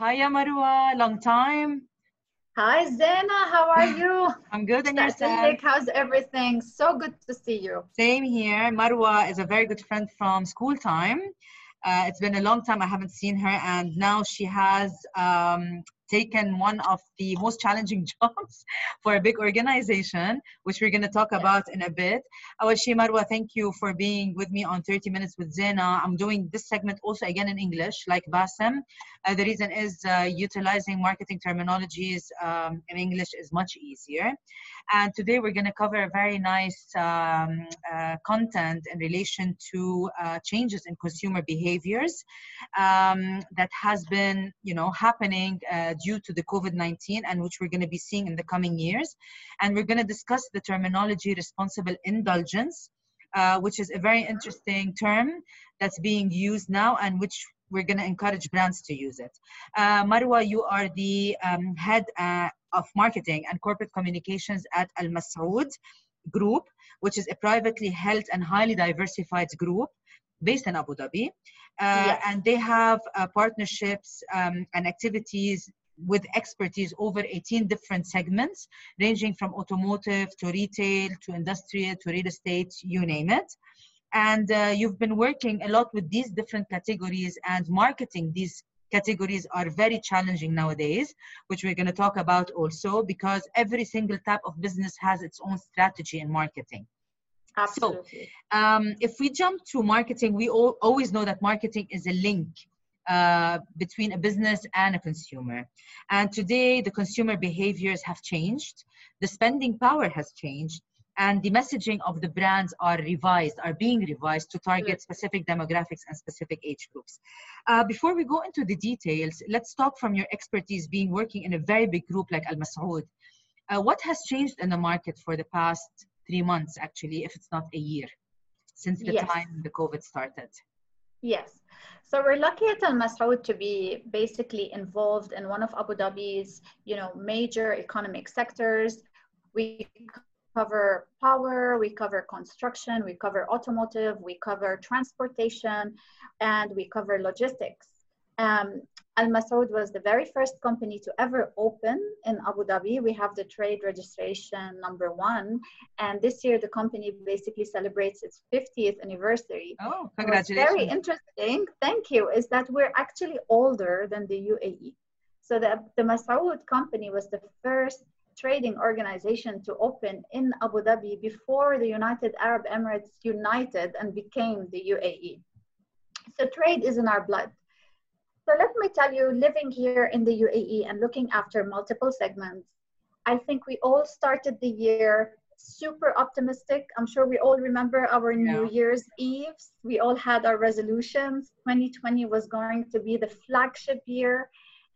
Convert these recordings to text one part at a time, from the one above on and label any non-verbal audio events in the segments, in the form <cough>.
Hiya, Marwa. Long time. Hi, Zena. How are <laughs> you? I'm good. And yourself? How's everything? So good to see you. Same here. Marwa is a very good friend from school time. Uh, it's been a long time I haven't seen her, and now she has um, taken one of the most challenging <laughs> jobs for a big organization, which we're going to talk about in a bit. Awashi Marwa, thank you for being with me on 30 Minutes with Zena. I'm doing this segment also again in English, like Bassem. Uh, the reason is uh, utilizing marketing terminologies um, in English is much easier. And today we're going to cover a very nice um, uh, content in relation to uh, changes in consumer behaviors um, that has been, you know, happening uh, due to the COVID-19 and which we're going to be seeing in the coming years. And we're going to discuss the terminology responsible indulgence, uh, which is a very interesting term that's being used now and which we're going to encourage brands to use it. Uh, Marwa, you are the um, head uh, of marketing and corporate communications at Al Masaood Group, which is a privately held and highly diversified group based in Abu Dhabi. Uh, Yes. And they have uh, partnerships um, and activities with expertise over 18 different segments, ranging from automotive to retail to industrial to real estate, you name it. And uh, you've been working a lot with these different categories and marketing these categories are very challenging nowadays, which we're going to talk about also because every single type of business has its own strategy in marketing. Absolutely. Um, if we jump to marketing, we all, always know that marketing is a link uh, between a business and a consumer. And today, the consumer behaviors have changed, the spending power has changed, and the messaging of the brands are revised, are being revised to target specific demographics and specific age groups. Uh, before we go into the details, let's talk from your expertise being working in a very big group like Al Masaood. Uh, what has changed in the market for the past three months, actually, if it's not a year, since the Yes. time the COVID started? Yes. So we're lucky at Al Masaood to be basically involved in one of Abu Dhabi's, you know, major economic sectors. We cover power, we cover construction, we cover automotive, we cover transportation, and we cover logistics. Um, Al Masaood was the very first company to ever open in Abu Dhabi. We have the trade registration number one, and this year the company basically celebrates its 50th anniversary. Oh, What's congratulations. very interesting, thank you, is that we're actually older than the UAE. So the, the Masaood company was the first trading organization to open in Abu Dhabi before the United Arab Emirates united and became the UAE. So trade is in our blood. So let me tell you, living here in the UAE and looking after multiple segments, I think we all started the year super optimistic. I'm sure we all remember our New Year's Eves. We all had our resolutions. 2020 was going to be the flagship year.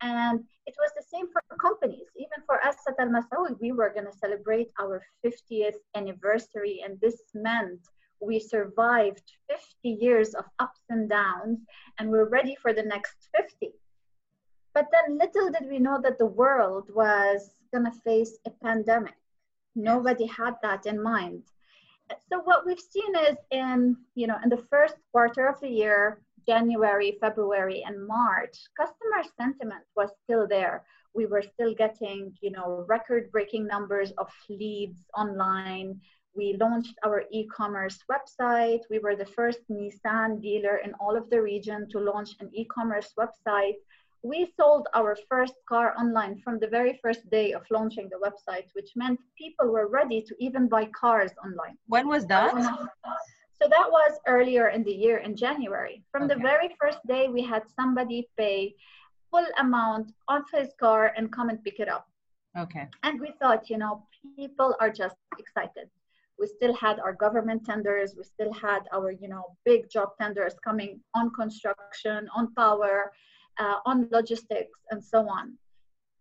And it was the same for companies. Even for us at Al Masaood, we were going to celebrate our 50th anniversary. And this meant we survived 50 years of ups and downs, and we're ready for the next 50. But then little did we know that the world was going to face a pandemic. Nobody had that in mind. So what we've seen is in, you know, in the first quarter of the year, January, February, and March, customer sentiment was still there. We were still getting, you know, record-breaking numbers of leads online. We launched our e-commerce website. We were the first Nissan dealer in all of the region to launch an e-commerce website. We sold our first car online from the very first day of launching the website, which meant people were ready to even buy cars online. When was that? So that was earlier in the year in January. From the very first day, we had somebody pay full amount of his car and come and pick it up. Okay. And we thought, you know, people are just excited. We still had our government tenders. We still had our, you know, big job tenders coming on construction, on power, uh, on logistics, and so on.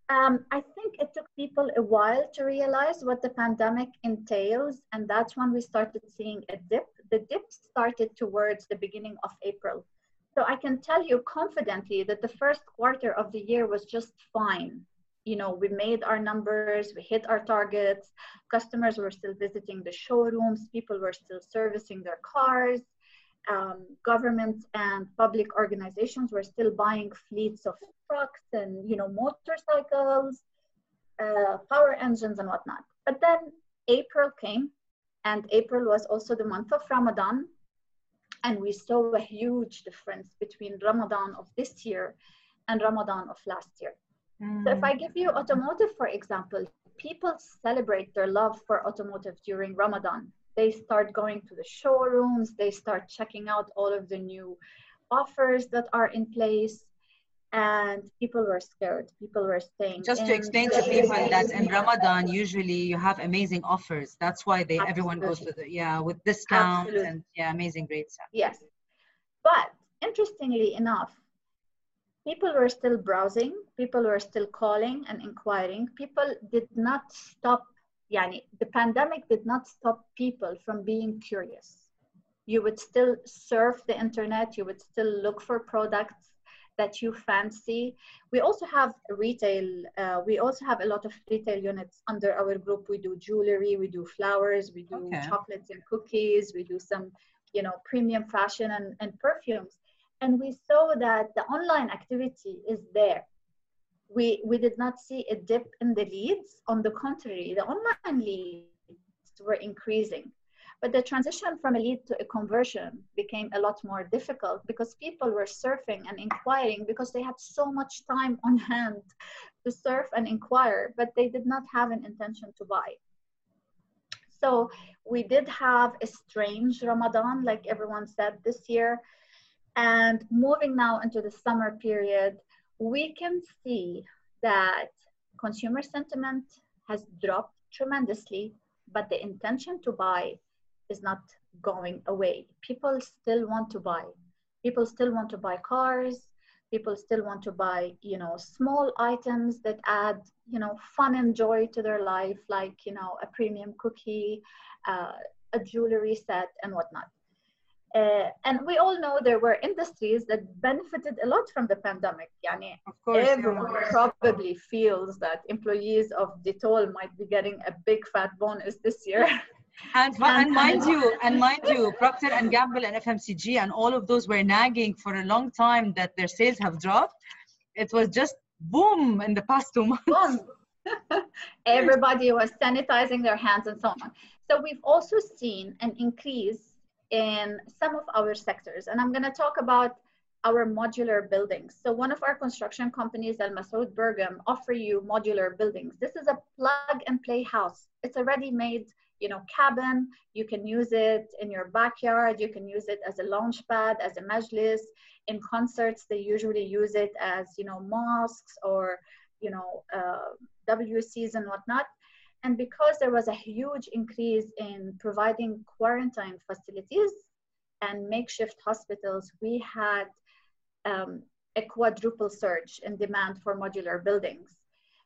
Um, I think it took people a while to realize what the pandemic entails, and that's when we started seeing a dip. The dip started towards the beginning of April. So I can tell you confidently that the first quarter of the year was just fine. You know, we made our numbers, we hit our targets, customers were still visiting the showrooms, people were still servicing their cars. um, government and public organizations were still buying fleets of trucks and you know motorcycles, uh, power engines and whatnot. But then April came, and April was also the month of Ramadan, and we saw a huge difference between Ramadan of this year and Ramadan of last year. Mm. So if I give you automotive, for example, people celebrate their love for automotive during Ramadan they start going to the showrooms they start checking out all of the new offers that are in place and people were scared. People were staying just to explain to people that in ramadan usually you have amazing offers. That's why they Absolutely. everyone goes to the yeah with discounts Absolutely. and yeah amazing great stuff. Yes. But interestingly enough people were still browsing people were still calling and inquiring. People did not stop yani the pandemic did not stop people from being curious. You would still surf the internet you would still look for products that you fancy we also have retail uh, we also have a lot of retail units under our group we do jewelry we do flowers we do okay. chocolates and cookies we do some you know premium fashion and, and perfumes and we saw that the online activity is there we, we did not see a dip in the leads. On the contrary, the online leads were increasing. But the transition from a lead to a conversion became a lot more difficult because people were surfing and inquiring because they had so much time on hand to surf and inquire, but they did not have an intention to buy. So we did have a strange Ramadan, like everyone said this year. And moving now into the summer period, we can see that consumer sentiment has dropped tremendously, but the intention to buy is not going away. People still want to buy. People still want to buy cars. People still want to buy, you know, small items that add, you know, fun and joy to their life, like, you know, a premium cookie, uh, a jewelry set, and whatnot. Uh, and we all know there were industries that benefited a lot from the pandemic. Yani of course, everyone yeah. probably feels that employees of Dettol might be getting a big fat bonus this year. <laughs> And, and, mind you, and mind you, Procter and Gamble and FMCG and all of those were nagging for a long time that their sales have dropped. It was just boom in the past two months. <laughs> Everybody was sanitizing their hands and so on. So we've also seen an increase in some of our sectors. And I'm going to talk about our modular buildings. So one of our construction companies, Al Masaood Bergum, offer you modular buildings. This is a plug and play house. It's a ready-made, you know, cabin. You can use it in your backyard. You can use it as a launch pad, as a majlis. In concerts, they usually use it as, you know, mosques or, you know, uh, WCs and whatnot. And because there was a huge increase in providing quarantine facilities and makeshift hospitals, we had um, a quadruple surge in demand for modular buildings.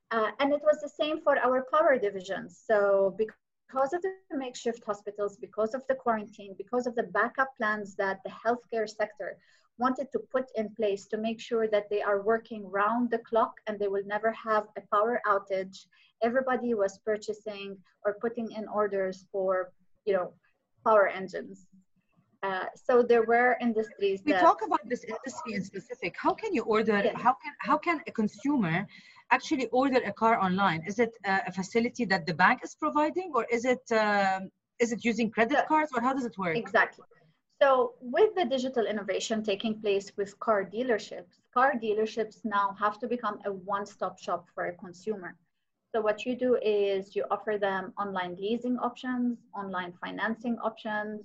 Uh, and it was the same for our power division. So because of the makeshift hospitals, because of the quarantine, because of the backup plans that the healthcare sector wanted to put in place to make sure that they are working round the clock and they will never have a power outage everybody was purchasing or putting in orders for you know power engines. Uh, so there were industries we talk about this industry in specific. How can you order yes. how can how can a consumer actually order a car online? Is it uh, a facility that the bank is providing or is it um, is it using credit cards or how does it work? Exactly. So with the digital innovation taking place with car dealerships car dealerships now have to become a one-stop shop for a consumer so what you do is you offer them online leasing options, online financing options.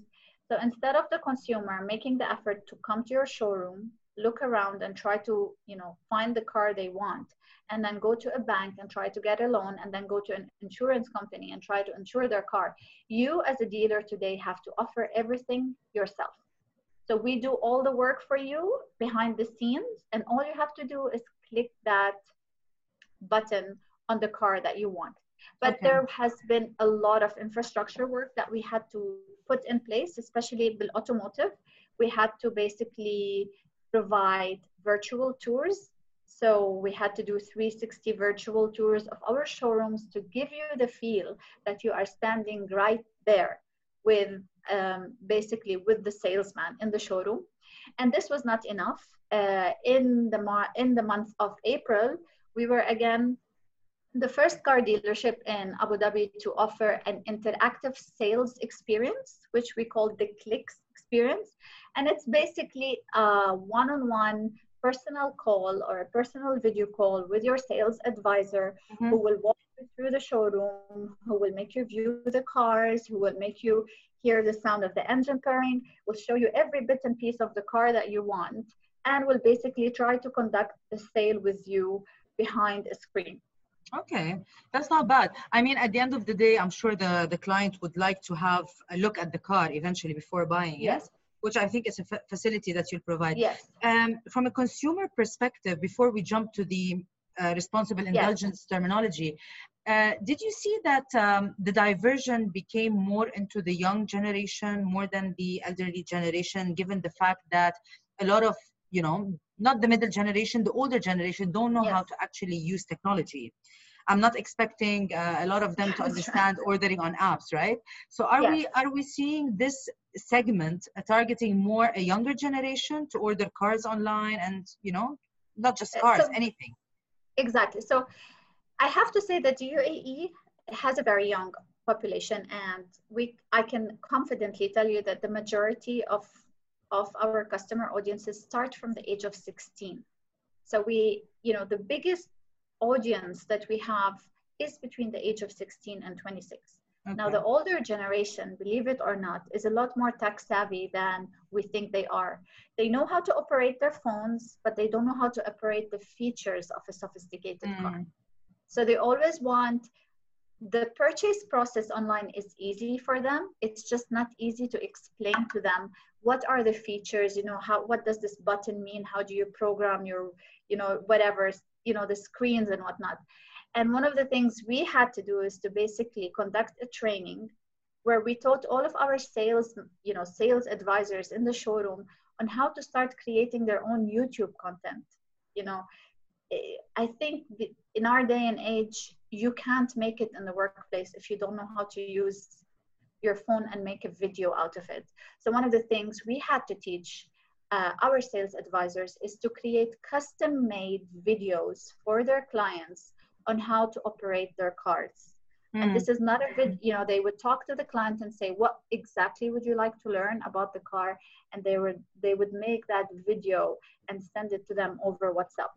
So instead of the consumer making the effort to come to your showroom, look around and try to, you know, find the car they want, and then go to a bank and try to get a loan, and then go to an insurance company and try to insure their car. You as a dealer today have to offer everything yourself. So we do all the work for you behind the scenes, and all you have to do is click that button on the car that you want. But okay. there has been a lot of infrastructure work that we had to put in place, especially with automotive. We had to basically provide virtual tours. So we had to do 360 virtual tours of our showrooms to give you the feel that you are standing right there. with um, basically with the salesman in the showroom. And this was not enough. Uh, in the mo- in the month of April, we were again the first car dealership in Abu Dhabi to offer an interactive sales experience, which we call the Clicks experience. And it's basically a one on one personal call or a personal video call with your sales advisor mm-hmm. who will walk you through the showroom, who will make you view the cars, who will make you hear the sound of the engine purring, will show you every bit and piece of the car that you want, and will basically try to conduct the sale with you behind a screen. Okay, that's not bad. I mean, at the end of the day, I'm sure the, the client would like to have a look at the car eventually before buying it. Yes. Which I think is a facility that you'll provide. Yes. Um, from a consumer perspective, before we jump to the uh, responsible indulgence yes. terminology, uh, did you see that um, the diversion became more into the young generation more than the elderly generation, given the fact that a lot of, you know, not the middle generation, the older generation don't know yes. how to actually use technology. I'm not expecting uh, a lot of them to understand ordering on apps, right? So are yes. we are we seeing this segment uh, targeting more a younger generation to order cars online and you know not just uh, cars, so, anything? Exactly. So I have to say that UAE has a very young population, and we I can confidently tell you that the majority of of our customer audiences start from the age of 16. So we, you know, the biggest audience that we have is between the age of 16 and 26. Okay. Now, the older generation, believe it or not, is a lot more tech savvy than we think they are. They know how to operate their phones, but they don't know how to operate the features of a sophisticated mm. car. So they always want the purchase process online is easy for them. It's just not easy to explain to them what are the features, you know, how what does this button mean? How do you program your, you know, whatever you know the screens and whatnot and one of the things we had to do is to basically conduct a training where we taught all of our sales you know sales advisors in the showroom on how to start creating their own youtube content you know i think in our day and age you can't make it in the workplace if you don't know how to use your phone and make a video out of it so one of the things we had to teach uh, our sales advisors is to create custom made videos for their clients on how to operate their cards. Mm. And this is not a vid, you know, they would talk to the client and say, what exactly would you like to learn about the car? And they would they would make that video and send it to them over WhatsApp.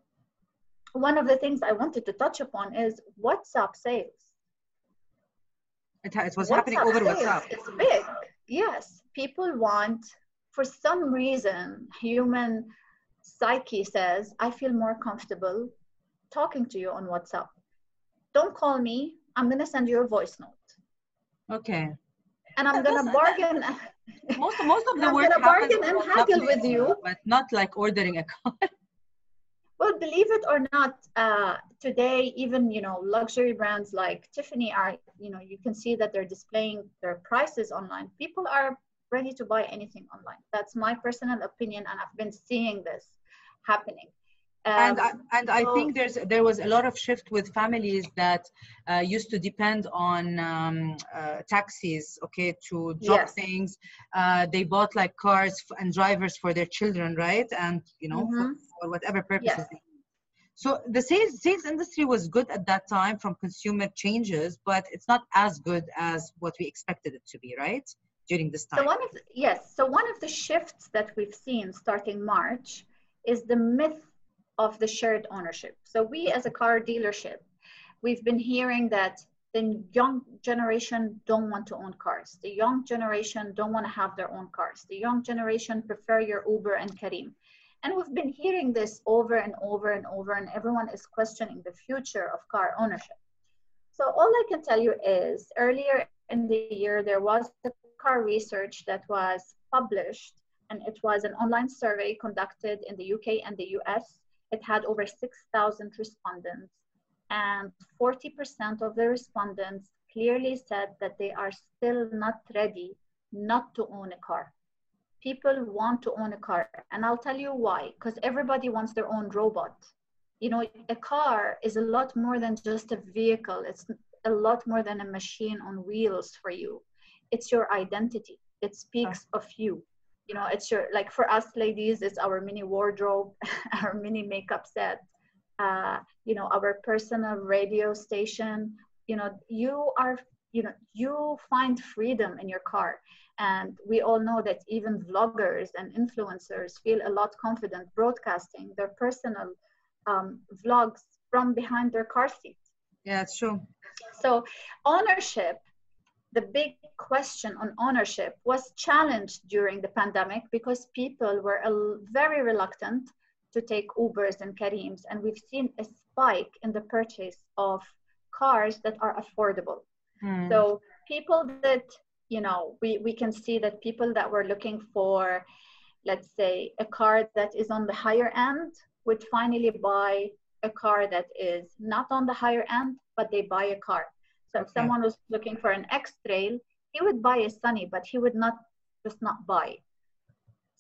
One of the things I wanted to touch upon is WhatsApp sales. It, it was WhatsApp happening over WhatsApp. It's big. Yes. People want for some reason, human psyche says, I feel more comfortable talking to you on WhatsApp. Don't call me. I'm going to send you a voice note. Okay. And I'm going to bargain. <laughs> most, most of the work I'm going to bargain and haggle with you. But not like ordering a car. <laughs> well, believe it or not, uh, today, even, you know, luxury brands like Tiffany are, you know, you can see that they're displaying their prices online. People are ready to buy anything online. That's my personal opinion, and I've been seeing this happening. Um, and I, and I think there's there was a lot of shift with families that uh, used to depend on um, uh, taxis, okay, to drop yes. things. Uh, they bought like cars and drivers for their children, right? And you know, mm-hmm. for, for, whatever purposes. Yes. So the sales sales industry was good at that time from consumer changes, but it's not as good as what we expected it to be, right? during this time? So one of the, yes, so one of the shifts that we've seen starting March is the myth of the shared ownership. So we as a car dealership, we've been hearing that the young generation don't want to own cars. The young generation don't want to have their own cars. The young generation prefer your Uber and Careem. And we've been hearing this over and over and over, and everyone is questioning the future of car ownership. So all I can tell you is earlier in the year, there was a car research that was published, and it was an online survey conducted in the UK and the US. It had over 6,000 respondents, and 40% of the respondents clearly said that they are still not ready not to own a car. People want to own a car, and I'll tell you why. Because everybody wants their own robot. You know, a car is a lot more than just a vehicle. It's a lot more than a machine on wheels for you it's your identity it speaks of you you know it's your like for us ladies it's our mini wardrobe <laughs> our mini makeup set uh, you know our personal radio station. You know you are you know you find freedom in your car. And we all know that even vloggers and influencers feel a lot confident broadcasting their personal um, vlogs from behind their car seat yeah it's true. So ownership the big question on ownership was challenged during the pandemic because people were very reluctant to take Ubers and Careems. And we've seen a spike in the purchase of cars that are affordable. Mm. So people that, you know, we, we can see that people that were looking for, let's say, a car that is on the higher end would finally buy a car that is not on the higher end, but they buy a car. So if someone was looking for an X Trail, he would buy a Sunny, but he would not just not buy.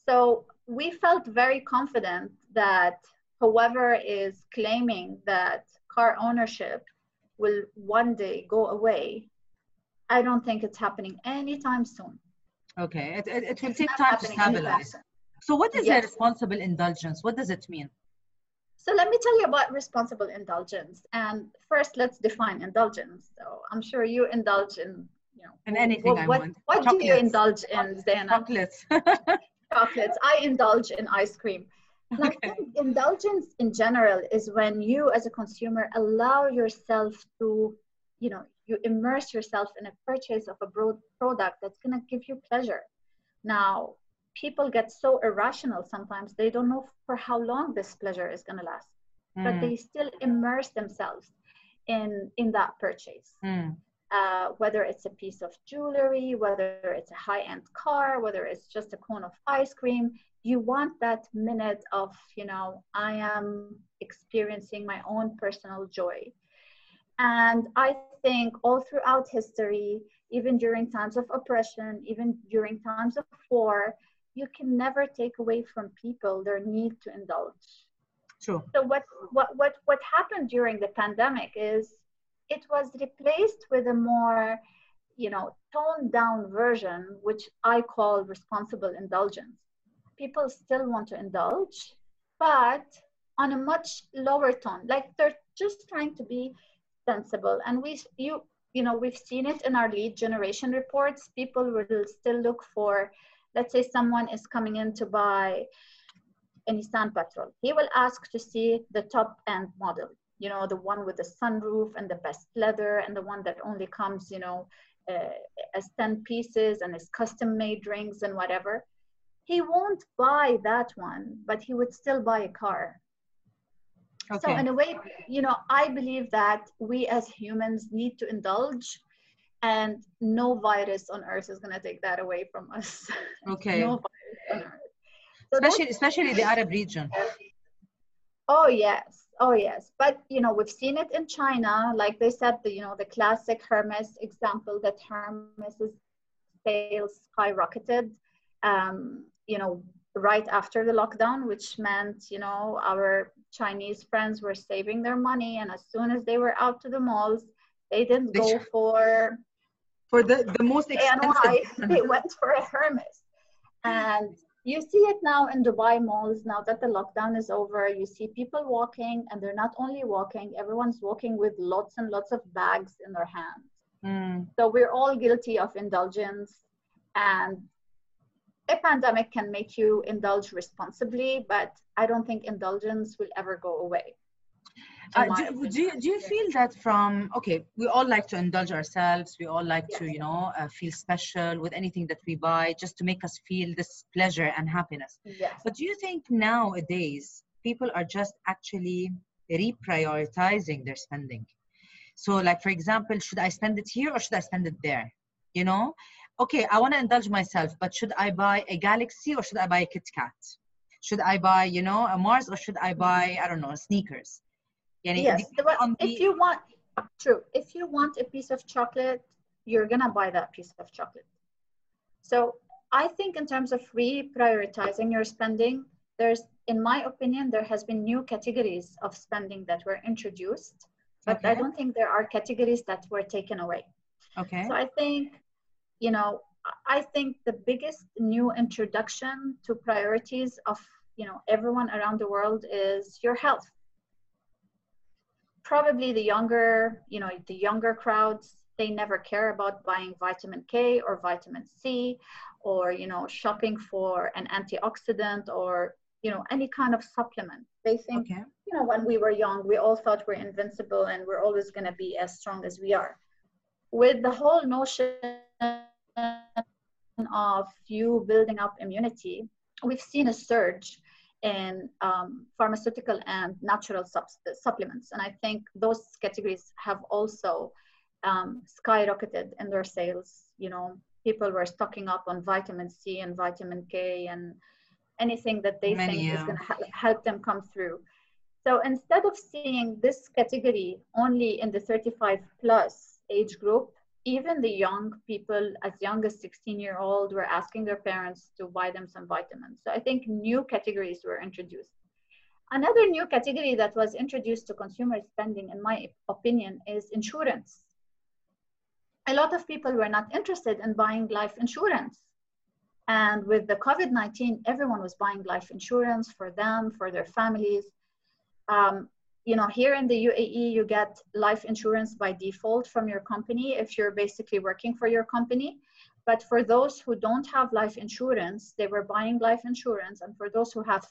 So we felt very confident that whoever is claiming that car ownership will one day go away, I don't think it's happening anytime soon. Okay, it, it, it will take time to stabilize. So, what is yes. a responsible indulgence? What does it mean? So, let me tell you about responsible indulgence. And first, let's define indulgence. So, I'm sure you indulge in, you know, in anything what, I what, want. What Chocolates. do you indulge in, Zena? Chocolates. <laughs> chocolates. I indulge in ice cream. And okay. Indulgence in general is when you, as a consumer, allow yourself to, you know, you immerse yourself in a purchase of a broad product that's going to give you pleasure. Now, people get so irrational sometimes, they don't know for how long this pleasure is going to last, mm. but they still immerse themselves in, in that purchase. Mm uh, whether it's a piece of jewelry, whether it's a high end car, whether it's just a cone of ice cream, you want that minute of, you know, I am experiencing my own personal joy. And I think all throughout history, even during times of oppression, even during times of war, you can never take away from people their need to indulge. Sure. So what what what what happened during the pandemic is it was replaced with a more you know toned down version which i call responsible indulgence people still want to indulge but on a much lower tone like they're just trying to be sensible and we you you know we've seen it in our lead generation reports people will still look for let's say someone is coming in to buy a nissan patrol. He will ask to see the top end model you know the one with the sunroof and the best leather and the one that only comes you know uh, as 10 pieces and is custom made rings and whatever. He won't buy that one but he would still buy a car. Okay. so in a way you know i believe that we as humans need to indulge and no virus on earth is going to take that away from us. <laughs> Okay. No so especially especially the arab region. Oh yes. Oh yes, but you know we've seen it in China. Like they said, the you know the classic Hermes example that Hermes's sales skyrocketed. Um, you know right after the lockdown, which meant you know our Chinese friends were saving their money, and as soon as they were out to the malls, they didn't go for for the the most expensive. <laughs> <laughs> they went for a Hermes, and you see it now in Dubai malls now that the lockdown is over. You see people walking, and they're not only walking, everyone's walking with lots and lots of bags in their hands. Mm. So we're all guilty of indulgence, and a pandemic can make you indulge responsibly, but I don't think indulgence will ever go away. Uh, do, do, you, do you feel that from okay we all like to indulge ourselves we all like yes. to you know uh, feel special with anything that we buy just to make us feel this pleasure and happiness. Yes. but do you think nowadays people are just actually reprioritizing their spending? So like for example should i spend it here or should i spend it there? You know? Okay i want to indulge myself but should i buy a galaxy or should i buy a kit kat? Should i buy you know a mars or should i buy i don't know sneakers yes, the, if you want, true. If you want a piece of chocolate, you're gonna buy that piece of chocolate. So I think in terms of reprioritizing your spending, there's, in my opinion, there has been new categories of spending that were introduced, but okay. I don't think there are categories that were taken away. Okay. So I think you know, I think the biggest new introduction to priorities of you know everyone around the world is your health. Probably the younger, you know, the younger crowds, they never care about buying vitamin K or vitamin C or you know shopping for an antioxidant or you know any kind of supplement. They think okay. you know when we were young, we all thought we're invincible and we're always going to be as strong as we are. With the whole notion of you building up immunity, we've seen a surge in um, pharmaceutical and natural supplements. And I think those categories have also um, skyrocketed in their sales. You know, people were stocking up on vitamin C and vitamin K and anything that they Many, think yeah. is going to help them come through. So instead of seeing this category only in the 35 plus age group, even the young people as young as 16 year old were asking their parents to buy them some vitamins. So i think new categories were introduced. Another new category that was introduced to consumer spending in my opinion is insurance. A lot of people were not interested in buying life insurance. And with the covid-19 everyone was buying life insurance for them for their families. Um, you know, here in the UAE, you get life insurance by default from your company if you're basically working for your company. But for those who don't have life insurance, they were buying life insurance. And for those who have,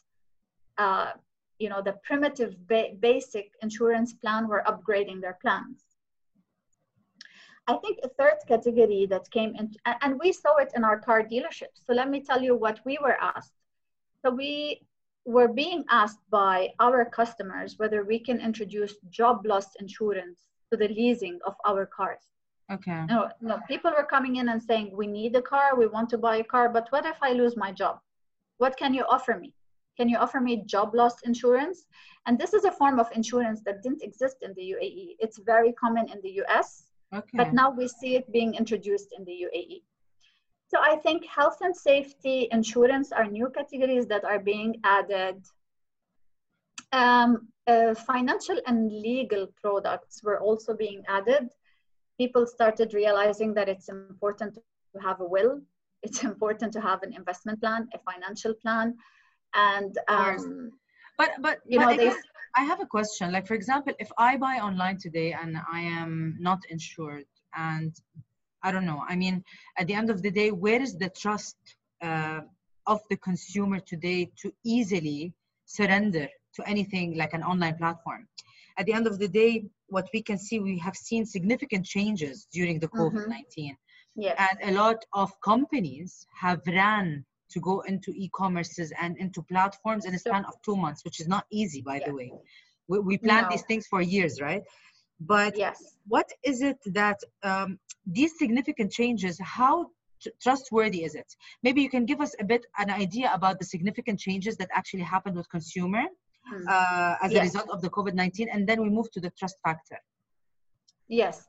uh, you know, the primitive ba- basic insurance plan, were upgrading their plans. I think a third category that came in, and we saw it in our car dealerships. So let me tell you what we were asked. So we we're being asked by our customers whether we can introduce job loss insurance to the leasing of our cars. Okay. No, no, people were coming in and saying, we need a car, we want to buy a car, but what if I lose my job? What can you offer me? Can you offer me job loss insurance? And this is a form of insurance that didn't exist in the UAE. It's very common in the US, okay. but now we see it being introduced in the UAE. So I think health and safety insurance are new categories that are being added. Um, uh, financial and legal products were also being added. People started realizing that it's important to have a will. It's important to have an investment plan, a financial plan, and um, but but you but know they. I have a question. Like for example, if I buy online today and I am not insured, and I don't know. I mean, at the end of the day, where is the trust uh, of the consumer today to easily surrender to anything like an online platform? At the end of the day, what we can see, we have seen significant changes during the COVID 19. Mm-hmm. Yes. And a lot of companies have ran to go into e-commerces and into platforms in a span of two months, which is not easy, by the way. We, we plan no. these things for years, right? But yes. what is it that um, these significant changes, how trustworthy is it? Maybe you can give us a bit an idea about the significant changes that actually happened with consumer hmm. uh, as yes. a result of the COVID-19, and then we move to the trust factor. Yes.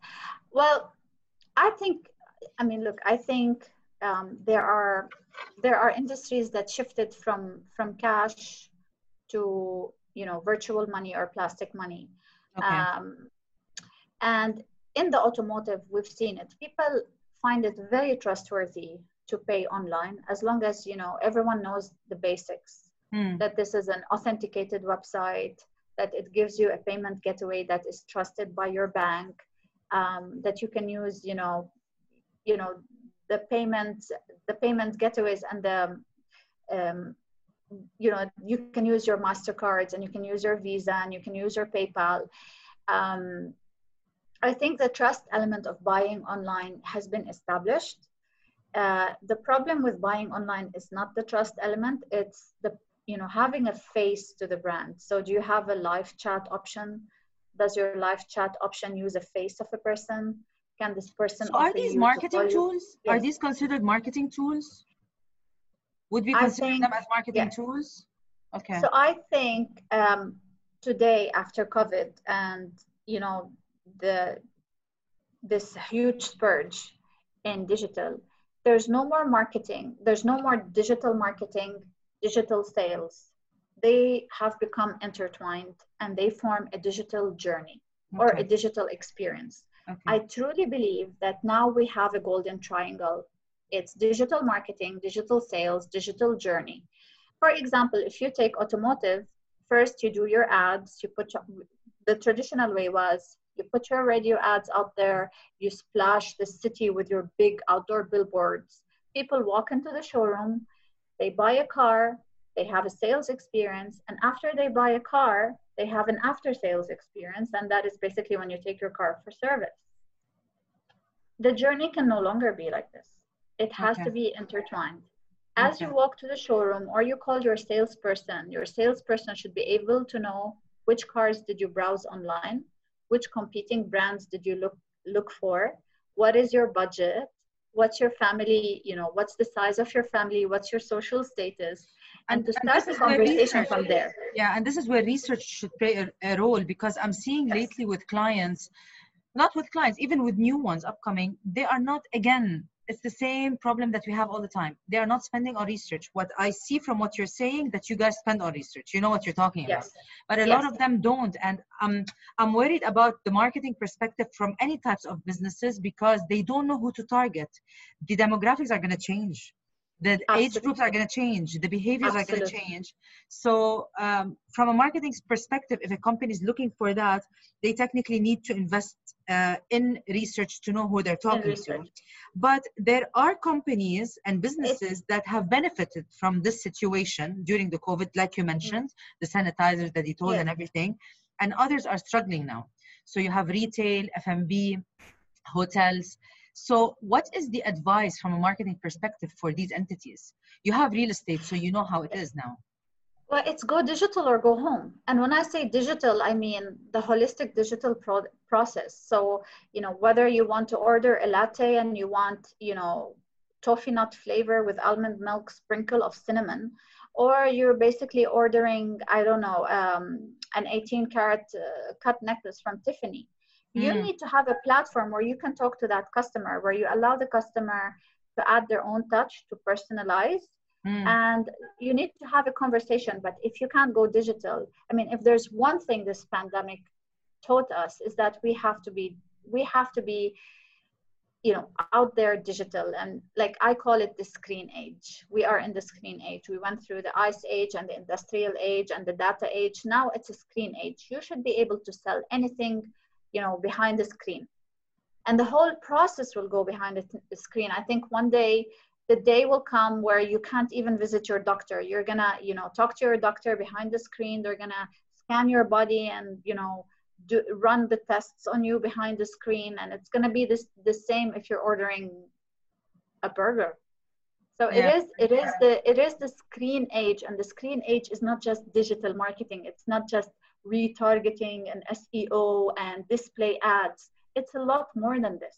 Well, I think, I mean, look, I think um, there are there are industries that shifted from from cash to you know virtual money or plastic money. Okay. Um, and in the automotive, we've seen it. People find it very trustworthy to pay online as long as you know everyone knows the basics. Mm. That this is an authenticated website, that it gives you a payment gateway that is trusted by your bank, um, that you can use, you know, you know, the payment, the payment gateways and the um, you know you can use your mastercards and you can use your visa and you can use your paypal um, I think the trust element of buying online has been established. Uh, the problem with buying online is not the trust element; it's the you know having a face to the brand. So, do you have a live chat option? Does your live chat option use a face of a person? Can this person? So are these marketing tools? Yes. Are these considered marketing tools? Would we consider think, them as marketing yeah. tools? Okay. So I think um, today, after COVID, and you know the this huge surge in digital there's no more marketing there's no more digital marketing digital sales they have become intertwined and they form a digital journey okay. or a digital experience Okay. I truly believe that now we have a golden triangle. It's digital marketing, digital sales, digital journey. For example, if you take automotive, first you do your ads, you put the traditional way was you put your radio ads out there, you splash the city with your big outdoor billboards. People walk into the showroom, they buy a car, they have a sales experience, and after they buy a car, they have an after sales experience, and that is basically when you take your car for service. The journey can no longer be like this. It has okay. to be intertwined. As okay. you walk to the showroom or you call your salesperson, your salesperson should be able to know which cars did you browse online, which competing brands did you look look for, what is your budget, what's your family, you know, what's the size of your family, what's your social status, and, and to start the conversation from there. Yeah, and this is where research should play a, a role because I'm seeing yes. lately with clients, not with clients, even with new ones upcoming, they are not again it's the same problem that we have all the time. They are not spending on research. What I see from what you're saying that you guys spend on research. You know what you're talking yes. about. But a yes. lot of them don't. And um, I'm worried about the marketing perspective from any types of businesses because they don't know who to target. The demographics are going to change the Absolutely. age groups are going to change the behaviors Absolutely. are going to change so um, from a marketing perspective if a company is looking for that they technically need to invest uh, in research to know who they're talking to but there are companies and businesses that have benefited from this situation during the covid like you mentioned mm-hmm. the sanitizers that you told yeah. and everything and others are struggling now so you have retail f&b hotels so, what is the advice from a marketing perspective for these entities? You have real estate, so you know how it is now. Well, it's go digital or go home. And when I say digital, I mean the holistic digital pro- process. So, you know, whether you want to order a latte and you want, you know, toffee nut flavor with almond milk sprinkle of cinnamon, or you're basically ordering, I don't know, um, an 18 karat uh, cut necklace from Tiffany you mm. need to have a platform where you can talk to that customer where you allow the customer to add their own touch to personalize mm. and you need to have a conversation but if you can't go digital i mean if there's one thing this pandemic taught us is that we have to be we have to be you know out there digital. And like i call it the screen age. We are in the screen age. We went through the ice age and the industrial age and the data age. Now it's a screen age. You should be able to sell anything you know behind the screen. And the whole process will go behind the screen. I think one day the day will come where you can't even visit your doctor you're gonna you know talk to your doctor behind the screen they're gonna scan your body and you know do, run the tests on you behind the screen and it's gonna be this the same if you're ordering a burger so yeah. it is it is the it is the screen age and the screen age is not just digital marketing it's not just retargeting and SEO and display ads. It's a lot more than this.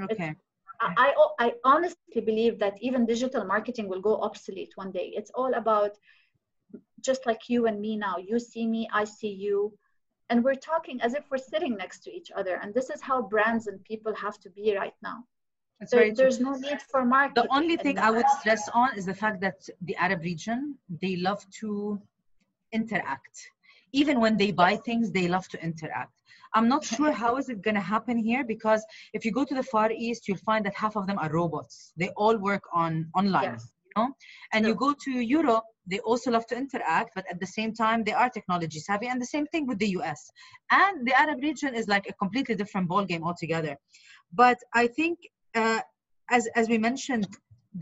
Okay. I, I, I honestly believe that even digital marketing will go obsolete one day. It's all about just like you and me now. You see me, I see you. And we're talking as if we're sitting next to each other. And this is how brands and people have to be right now. There, there's no need for marketing. The only thing. I would stress on is the fact that the Arab region, they love to interact even when they buy things they love to interact i'm not sure how is it going to happen here because if you go to the far east you'll find that half of them are robots. They all work on online yes. you know? And sure. you go to europe they also love to interact but at the same time they are technology savvy and the same thing with the us and the arab region is like a completely different ball game altogether. But i think uh, as as we mentioned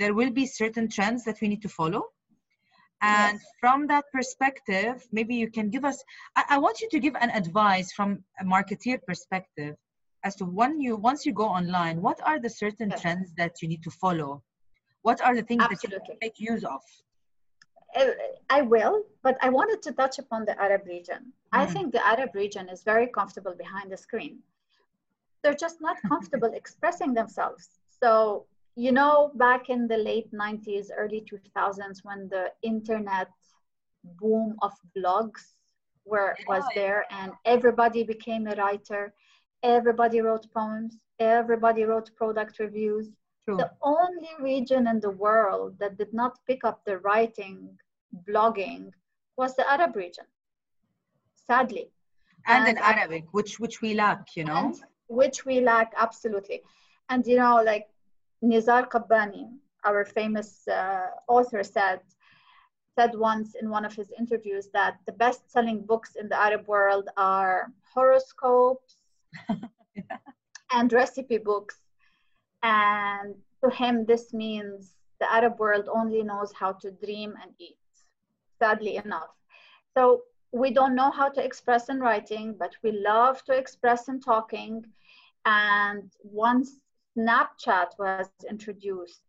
there will be certain trends that we need to follow and yes. from that perspective, maybe you can give us, I, I, want you to give an advice from a marketeer perspective as to when you, once you go online, what are the certain yes. trends that you need to follow? What are the things Absolutely. that you make use of? Uh, I will, but I wanted to touch upon the Arab region. Mm. I think the Arab region is very comfortable behind the screen. They're just not <laughs> comfortable expressing themselves. So you know, back in the late 90s, early 2000s, when the internet boom of blogs were was there and everybody became a writer, everybody wrote poems, everybody wrote product reviews. True. The only region in the world that did not pick up the writing, blogging, was the Arab region. Sadly. And, and in Arabic, which which we lack, you know. Which we lack absolutely. And you know, like Nizar Qabbani, our famous uh, author, said said once in one of his interviews that the best-selling books in the Arab world are horoscopes <laughs> yeah. and recipe books. And to him, this means the Arab world only knows how to dream and eat, sadly enough. So we don't know how to express in writing, but we love to express in talking. And once Snapchat was introduced,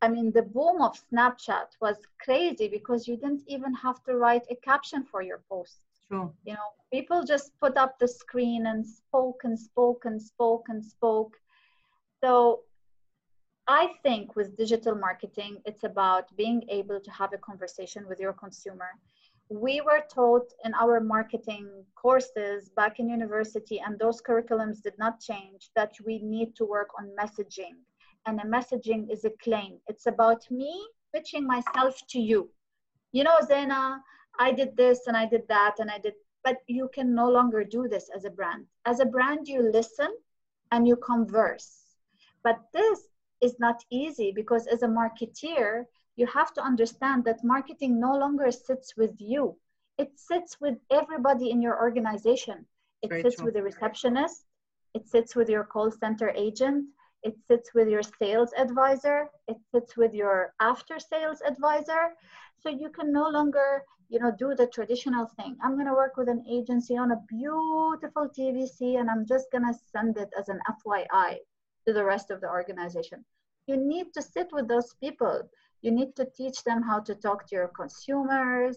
I mean, the boom of Snapchat was crazy because you didn't even have to write a caption for your post. True. You know, people just put up the screen and spoke and spoke and spoke and spoke. So I think with digital marketing, it's about being able to have a conversation with your consumer. We were taught in our marketing courses back in university, and those curriculums did not change, that we need to work on messaging. And a messaging is a claim. It's about me pitching myself to you. You know, Zena, I did this and I did that and I did, but you can no longer do this as a brand. As a brand, you listen and you converse. But this is not easy because as a marketeer, you have to understand that marketing no longer sits with you. It sits with everybody in your organization. It Very sits with the receptionist. It sits with your call center agent. It sits with your sales advisor. It sits with your after sales advisor. So you can no longer, you know, do the traditional thing. I'm going to work with an agency on a beautiful TVC and I'm just going to send it as an FYI to the rest of the organization. You need to sit with those people. You need to teach them how to talk to your consumers.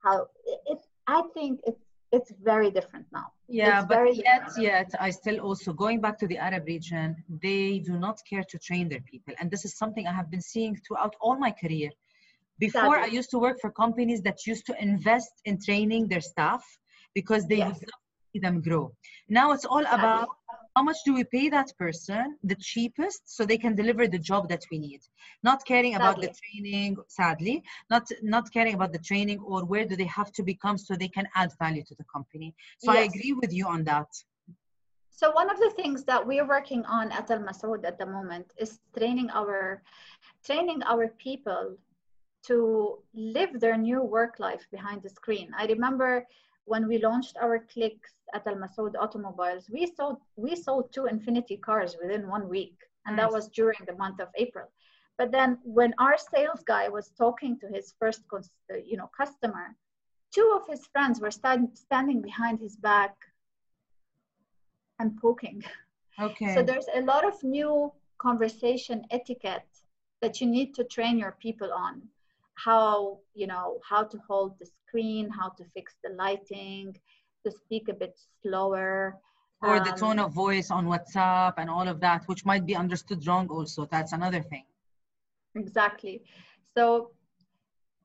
How it, I think it's it's very different now. Yeah, it's but yet, different. yet, I still also going back to the Arab region, they do not care to train their people, and this is something I have been seeing throughout all my career. Before, Sadly. I used to work for companies that used to invest in training their staff because they yes. would see them grow. Now it's all Sadly. about how much do we pay that person the cheapest so they can deliver the job that we need not caring sadly. about the training sadly not not caring about the training or where do they have to become so they can add value to the company so yes. i agree with you on that so one of the things that we're working on at Al Masaood at the moment is training our training our people to live their new work life behind the screen. I remember when we launched our clicks at Al Masaood Automobiles, we sold we sold two Infiniti cars within one week, and nice. that was during the month of April. But then, when our sales guy was talking to his first, you know, customer, two of his friends were stand, standing behind his back and poking. Okay. So there's a lot of new conversation etiquette that you need to train your people on how you know how to hold the screen how to fix the lighting to speak a bit slower or um, the tone of voice on whatsapp and all of that which might be understood wrong also. That's another thing. Exactly. So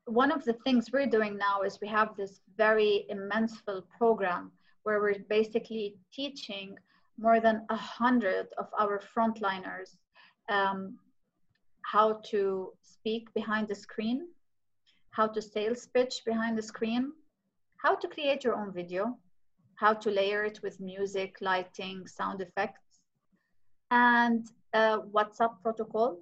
one of the things we're doing now is we have this very immense full program where we're basically teaching more than a hundred of our frontliners um, how to speak behind the screen how to sales pitch behind the screen, how to create your own video, how to layer it with music, lighting, sound effects, and uh, WhatsApp protocol.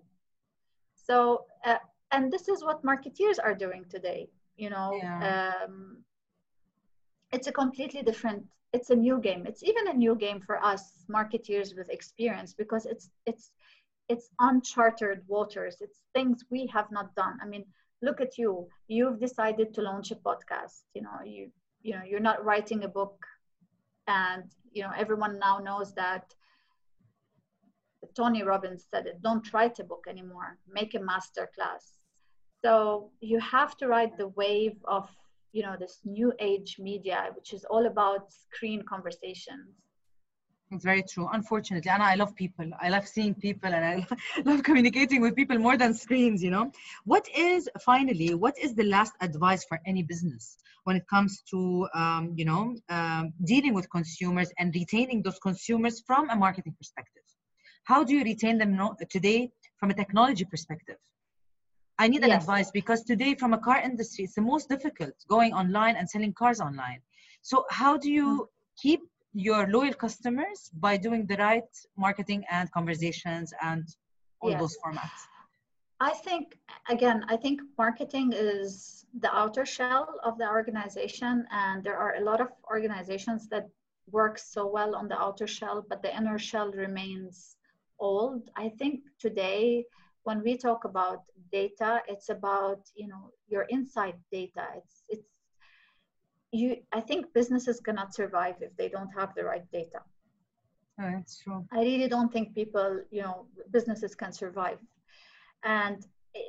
So, uh, and this is what marketeers are doing today. You know, yeah. um, it's a completely different. It's a new game. It's even a new game for us marketeers with experience because it's it's it's uncharted waters. It's things we have not done. I mean, look at you. You've decided to launch a podcast you know you you know you're not writing a book. And you know everyone now knows that tony robbins said it don't write a book anymore. Make a master class so you have to ride the wave of you know this new age media which is all about screen conversations it's very true. Unfortunately, and I love people. I love seeing people, and I <laughs> love communicating with people more than screens. You know, what is finally? What is the last advice for any business when it comes to um, you know um, dealing with consumers and retaining those consumers from a marketing perspective? How do you retain them today from a technology perspective? I need an yes. advice because today, from a car industry, it's the most difficult going online and selling cars online. So, how do you mm. keep your loyal customers by doing the right marketing and conversations and all Yes. those formats. I think, again, I think marketing is the outer shell of the organization, and there are a lot of organizations that work so well on the outer shell, but the inner shell remains old. I think today, when we talk about data, it's about you know your inside data. It's it's you. I think businesses cannot survive if they don't have the right data. Oh, that's true. I really don't think people, you know, businesses can survive. And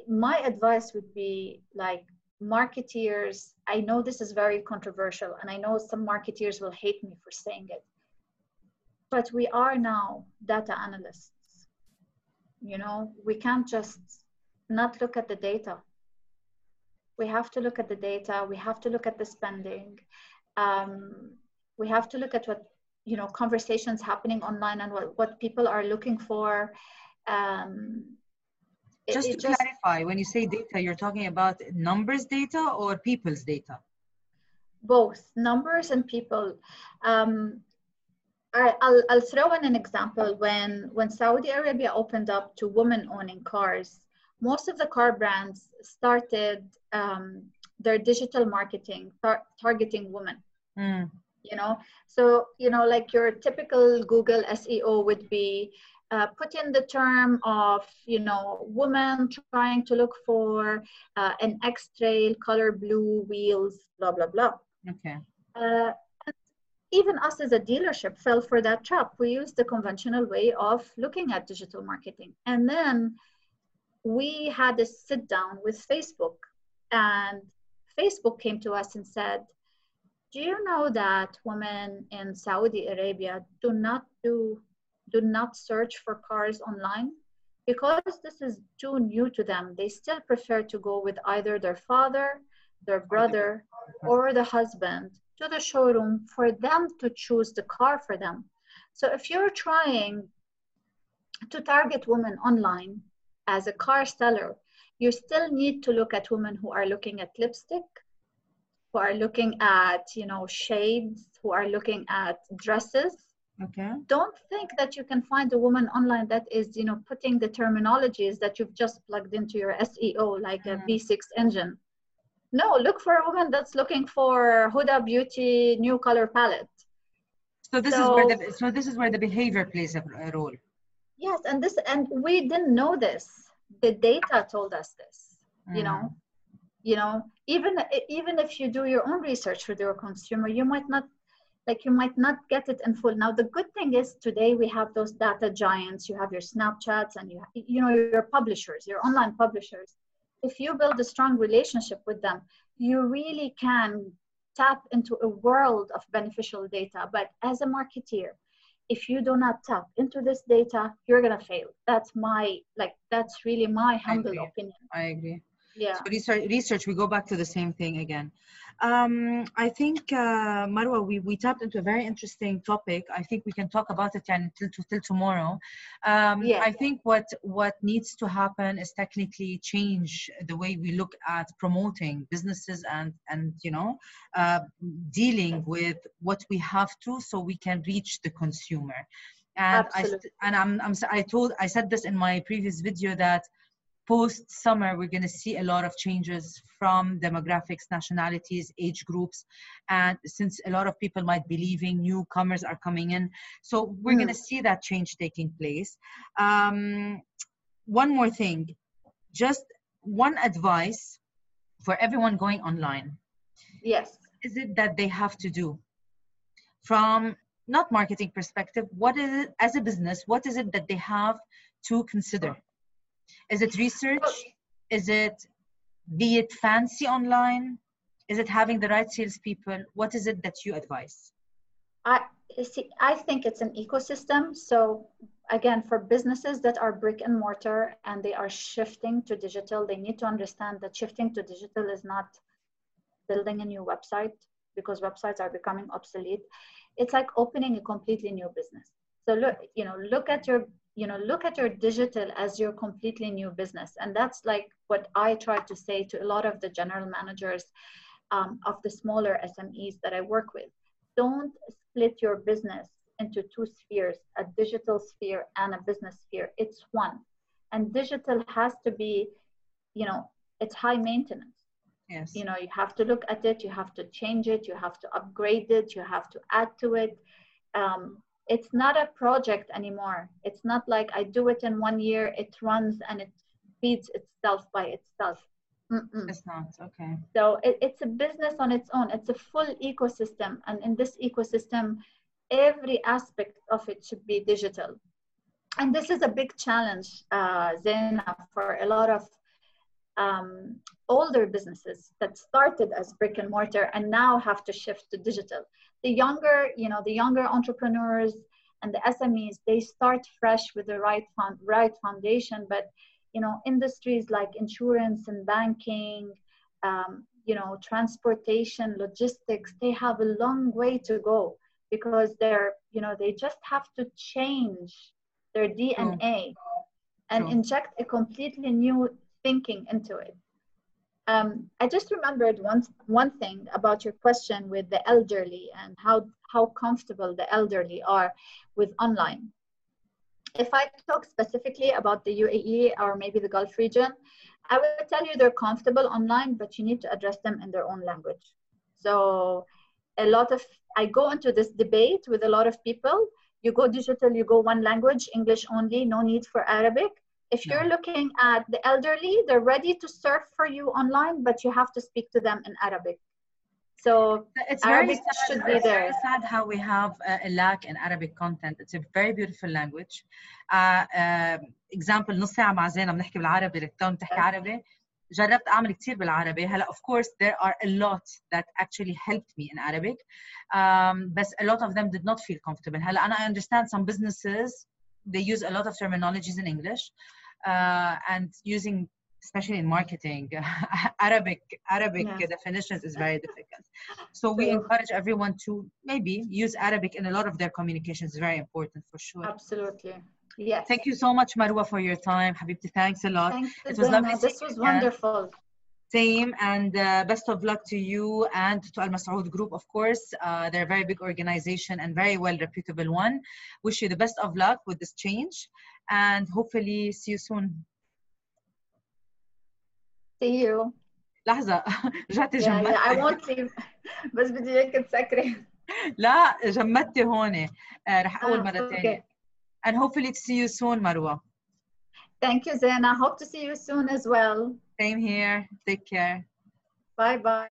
my advice would be like marketeers. I know this is very controversial, and I know some marketeers will hate me for saying it, but we are now data analysts. You know, we can't just not look at the data. We have to look at the data, we have to look at the spending. Um, we have to look at what you know conversations happening online and what, what people are looking for um, it- Just it to clarify, when you say data, you're talking about numbers data or people's data? both numbers and people um, I, I'll, I'll throw in an example when when saudi arabia opened up to women owning cars most of the car brands started um, their digital marketing tar- targeting women. Mm. you know? So you know like your typical google seo would be uh, put in the term of you know woman trying to look for uh, an x-trail color blue wheels blah blah blah. Okay. uh, even us as a dealership fell for that trap. We used the conventional way of looking at digital marketing. And then we had a sit down with facebook and facebook came to us and said do you know that women in Saudi Arabia do not do do not search for cars online? Because this is too new to them. They still prefer to go with either their father their brother or the husband to the showroom for them to choose the car for them. So if you're trying to target women online as a car seller you still need to look at women who are looking at lipstick who are looking at you know shades who are looking at dresses Okay. don't think that you can find a woman online that is you know putting the terminologies that you've just plugged into your seo like a Mhm. v6 engine no look for a woman that's looking for huda beauty new color palette So this is where So- the so this is where the behavior plays a, a role. Yes and this and we didn't know this. The data told us this you know? Mm. you know even even if you do your own research with your consumer you might not like you might not get it in full. Now the good thing is today we have those data giants. You have your snapchats and you you know your publishers your online publishers. If you build a strong relationship with them you really can tap into a world of beneficial data. But as a marketeer if you do not tap into this data you're going to fail that's my like that's really my humble agree. opinion I agree. Yeah So research, research, we go back to the same thing again. Um, I think, uh, Marwa, we, we tapped into a very interesting topic. I think we can talk about it until till, till tomorrow. Um, Yes. I think what what needs to happen is technically change the way we look at promoting businesses and and you know uh, dealing with what we have to, so we can reach the consumer. And I Absolutely. and I'm, I'm I told I said this in my previous video that post summer we're going to see a lot of changes from demographics nationalities age groups and since a lot of people might be leaving newcomers are coming in. So we're going to see that change taking place. Um, one more thing just one advice for everyone going online. Yes. Is it that they have to do? From not marketing perspective what is it as a business what is it that they have to consider is it research oh. is it be it fancy online is it having the right salespeople what is it that you advise I see. I think it's an ecosystem. So again, for businesses that are brick and mortar and they are shifting to digital, they need to understand that shifting to digital is not building a new website because websites are becoming obsolete. It's like opening a completely new business. So look, you know, look at your, you know, look at your digital as your completely new business, and that's like what I try to say to a lot of the general managers um, of the smaller SMEs that I work with. Don't split your business into two spheres a digital sphere and a business sphere. It's one. And digital has to be you know it's high maintenance. Yes. you know you have to look at it you have to change it you have to upgrade it you have to add to it. Um, it's not a project anymore it's not like i do it in one year it runs and it feeds itself by itself Mm-mm. It's not. Okay. so it, it's a business on its own it's a full ecosystem and in this ecosystem every aspect of it should be digital and this is a big challenge uh, Zena, for a lot of um, older businesses that started as brick and mortar and now have to shift to digital. The younger, you know, the younger entrepreneurs and the SMEs, they start fresh with the right fund, right foundation. But you know, industries like insurance and banking, um, you know, transportation, logistics, they have a long way to go because they're, you know, they just have to change their DNA and True. inject a completely new thinking into it. Um, I just remembered one one thing about your question with the elderly and how how comfortable the elderly are with online. If I talk specifically about the UAE or maybe the Gulf region, I would tell you they're comfortable online, but you need to address them in their own language. So a lot of I go into this debate with a lot of people. You go digital, you go one language, English only, no need for Arabic if you're looking at the elderly, they're ready to surf for you online, but you have to speak to them in Arabic. So It's very Arabic sad. should be it's very there. sad how we have a, a lack in Arabic content. It's a very beautiful language. Uh, uh, example نص ساعة مع زينة بنحكي بالعربي ريتون بتحكي عربي جربت اعمل كثير بالعربي هلا of course there are a lot that actually helped me in Arabic um, بس a lot of them did not feel comfortable هلا انا I understand some businesses they use a lot of terminologies in English uh, and using especially in marketing <laughs> Arabic Arabic Yes. definitions is very difficult <laughs> so we encourage everyone to maybe use Arabic in a lot of their communications very important for sure absolutely. Yes. Thank you so much, Marwa, for your time. Habibti, thanks a lot. Thanks, It was Zena. lovely This was wonderful. Same, and uh, best of luck to you and to Al Masaood Group, of course. Uh, they're a very big organization and very well reputable one. Wish you the best of luck with this change, and hopefully see you soon. See you. لحظة رجعتي Yeah, yeah, I جمدتي won't leave. بس بدي اياك تسكري. لا جمدتي هون آه، رح أقول Ah, مرة okay. تانية and hopefully to see you soon Marwa Thank you, Zena. Hope to see you soon as well. same here take care Bye bye.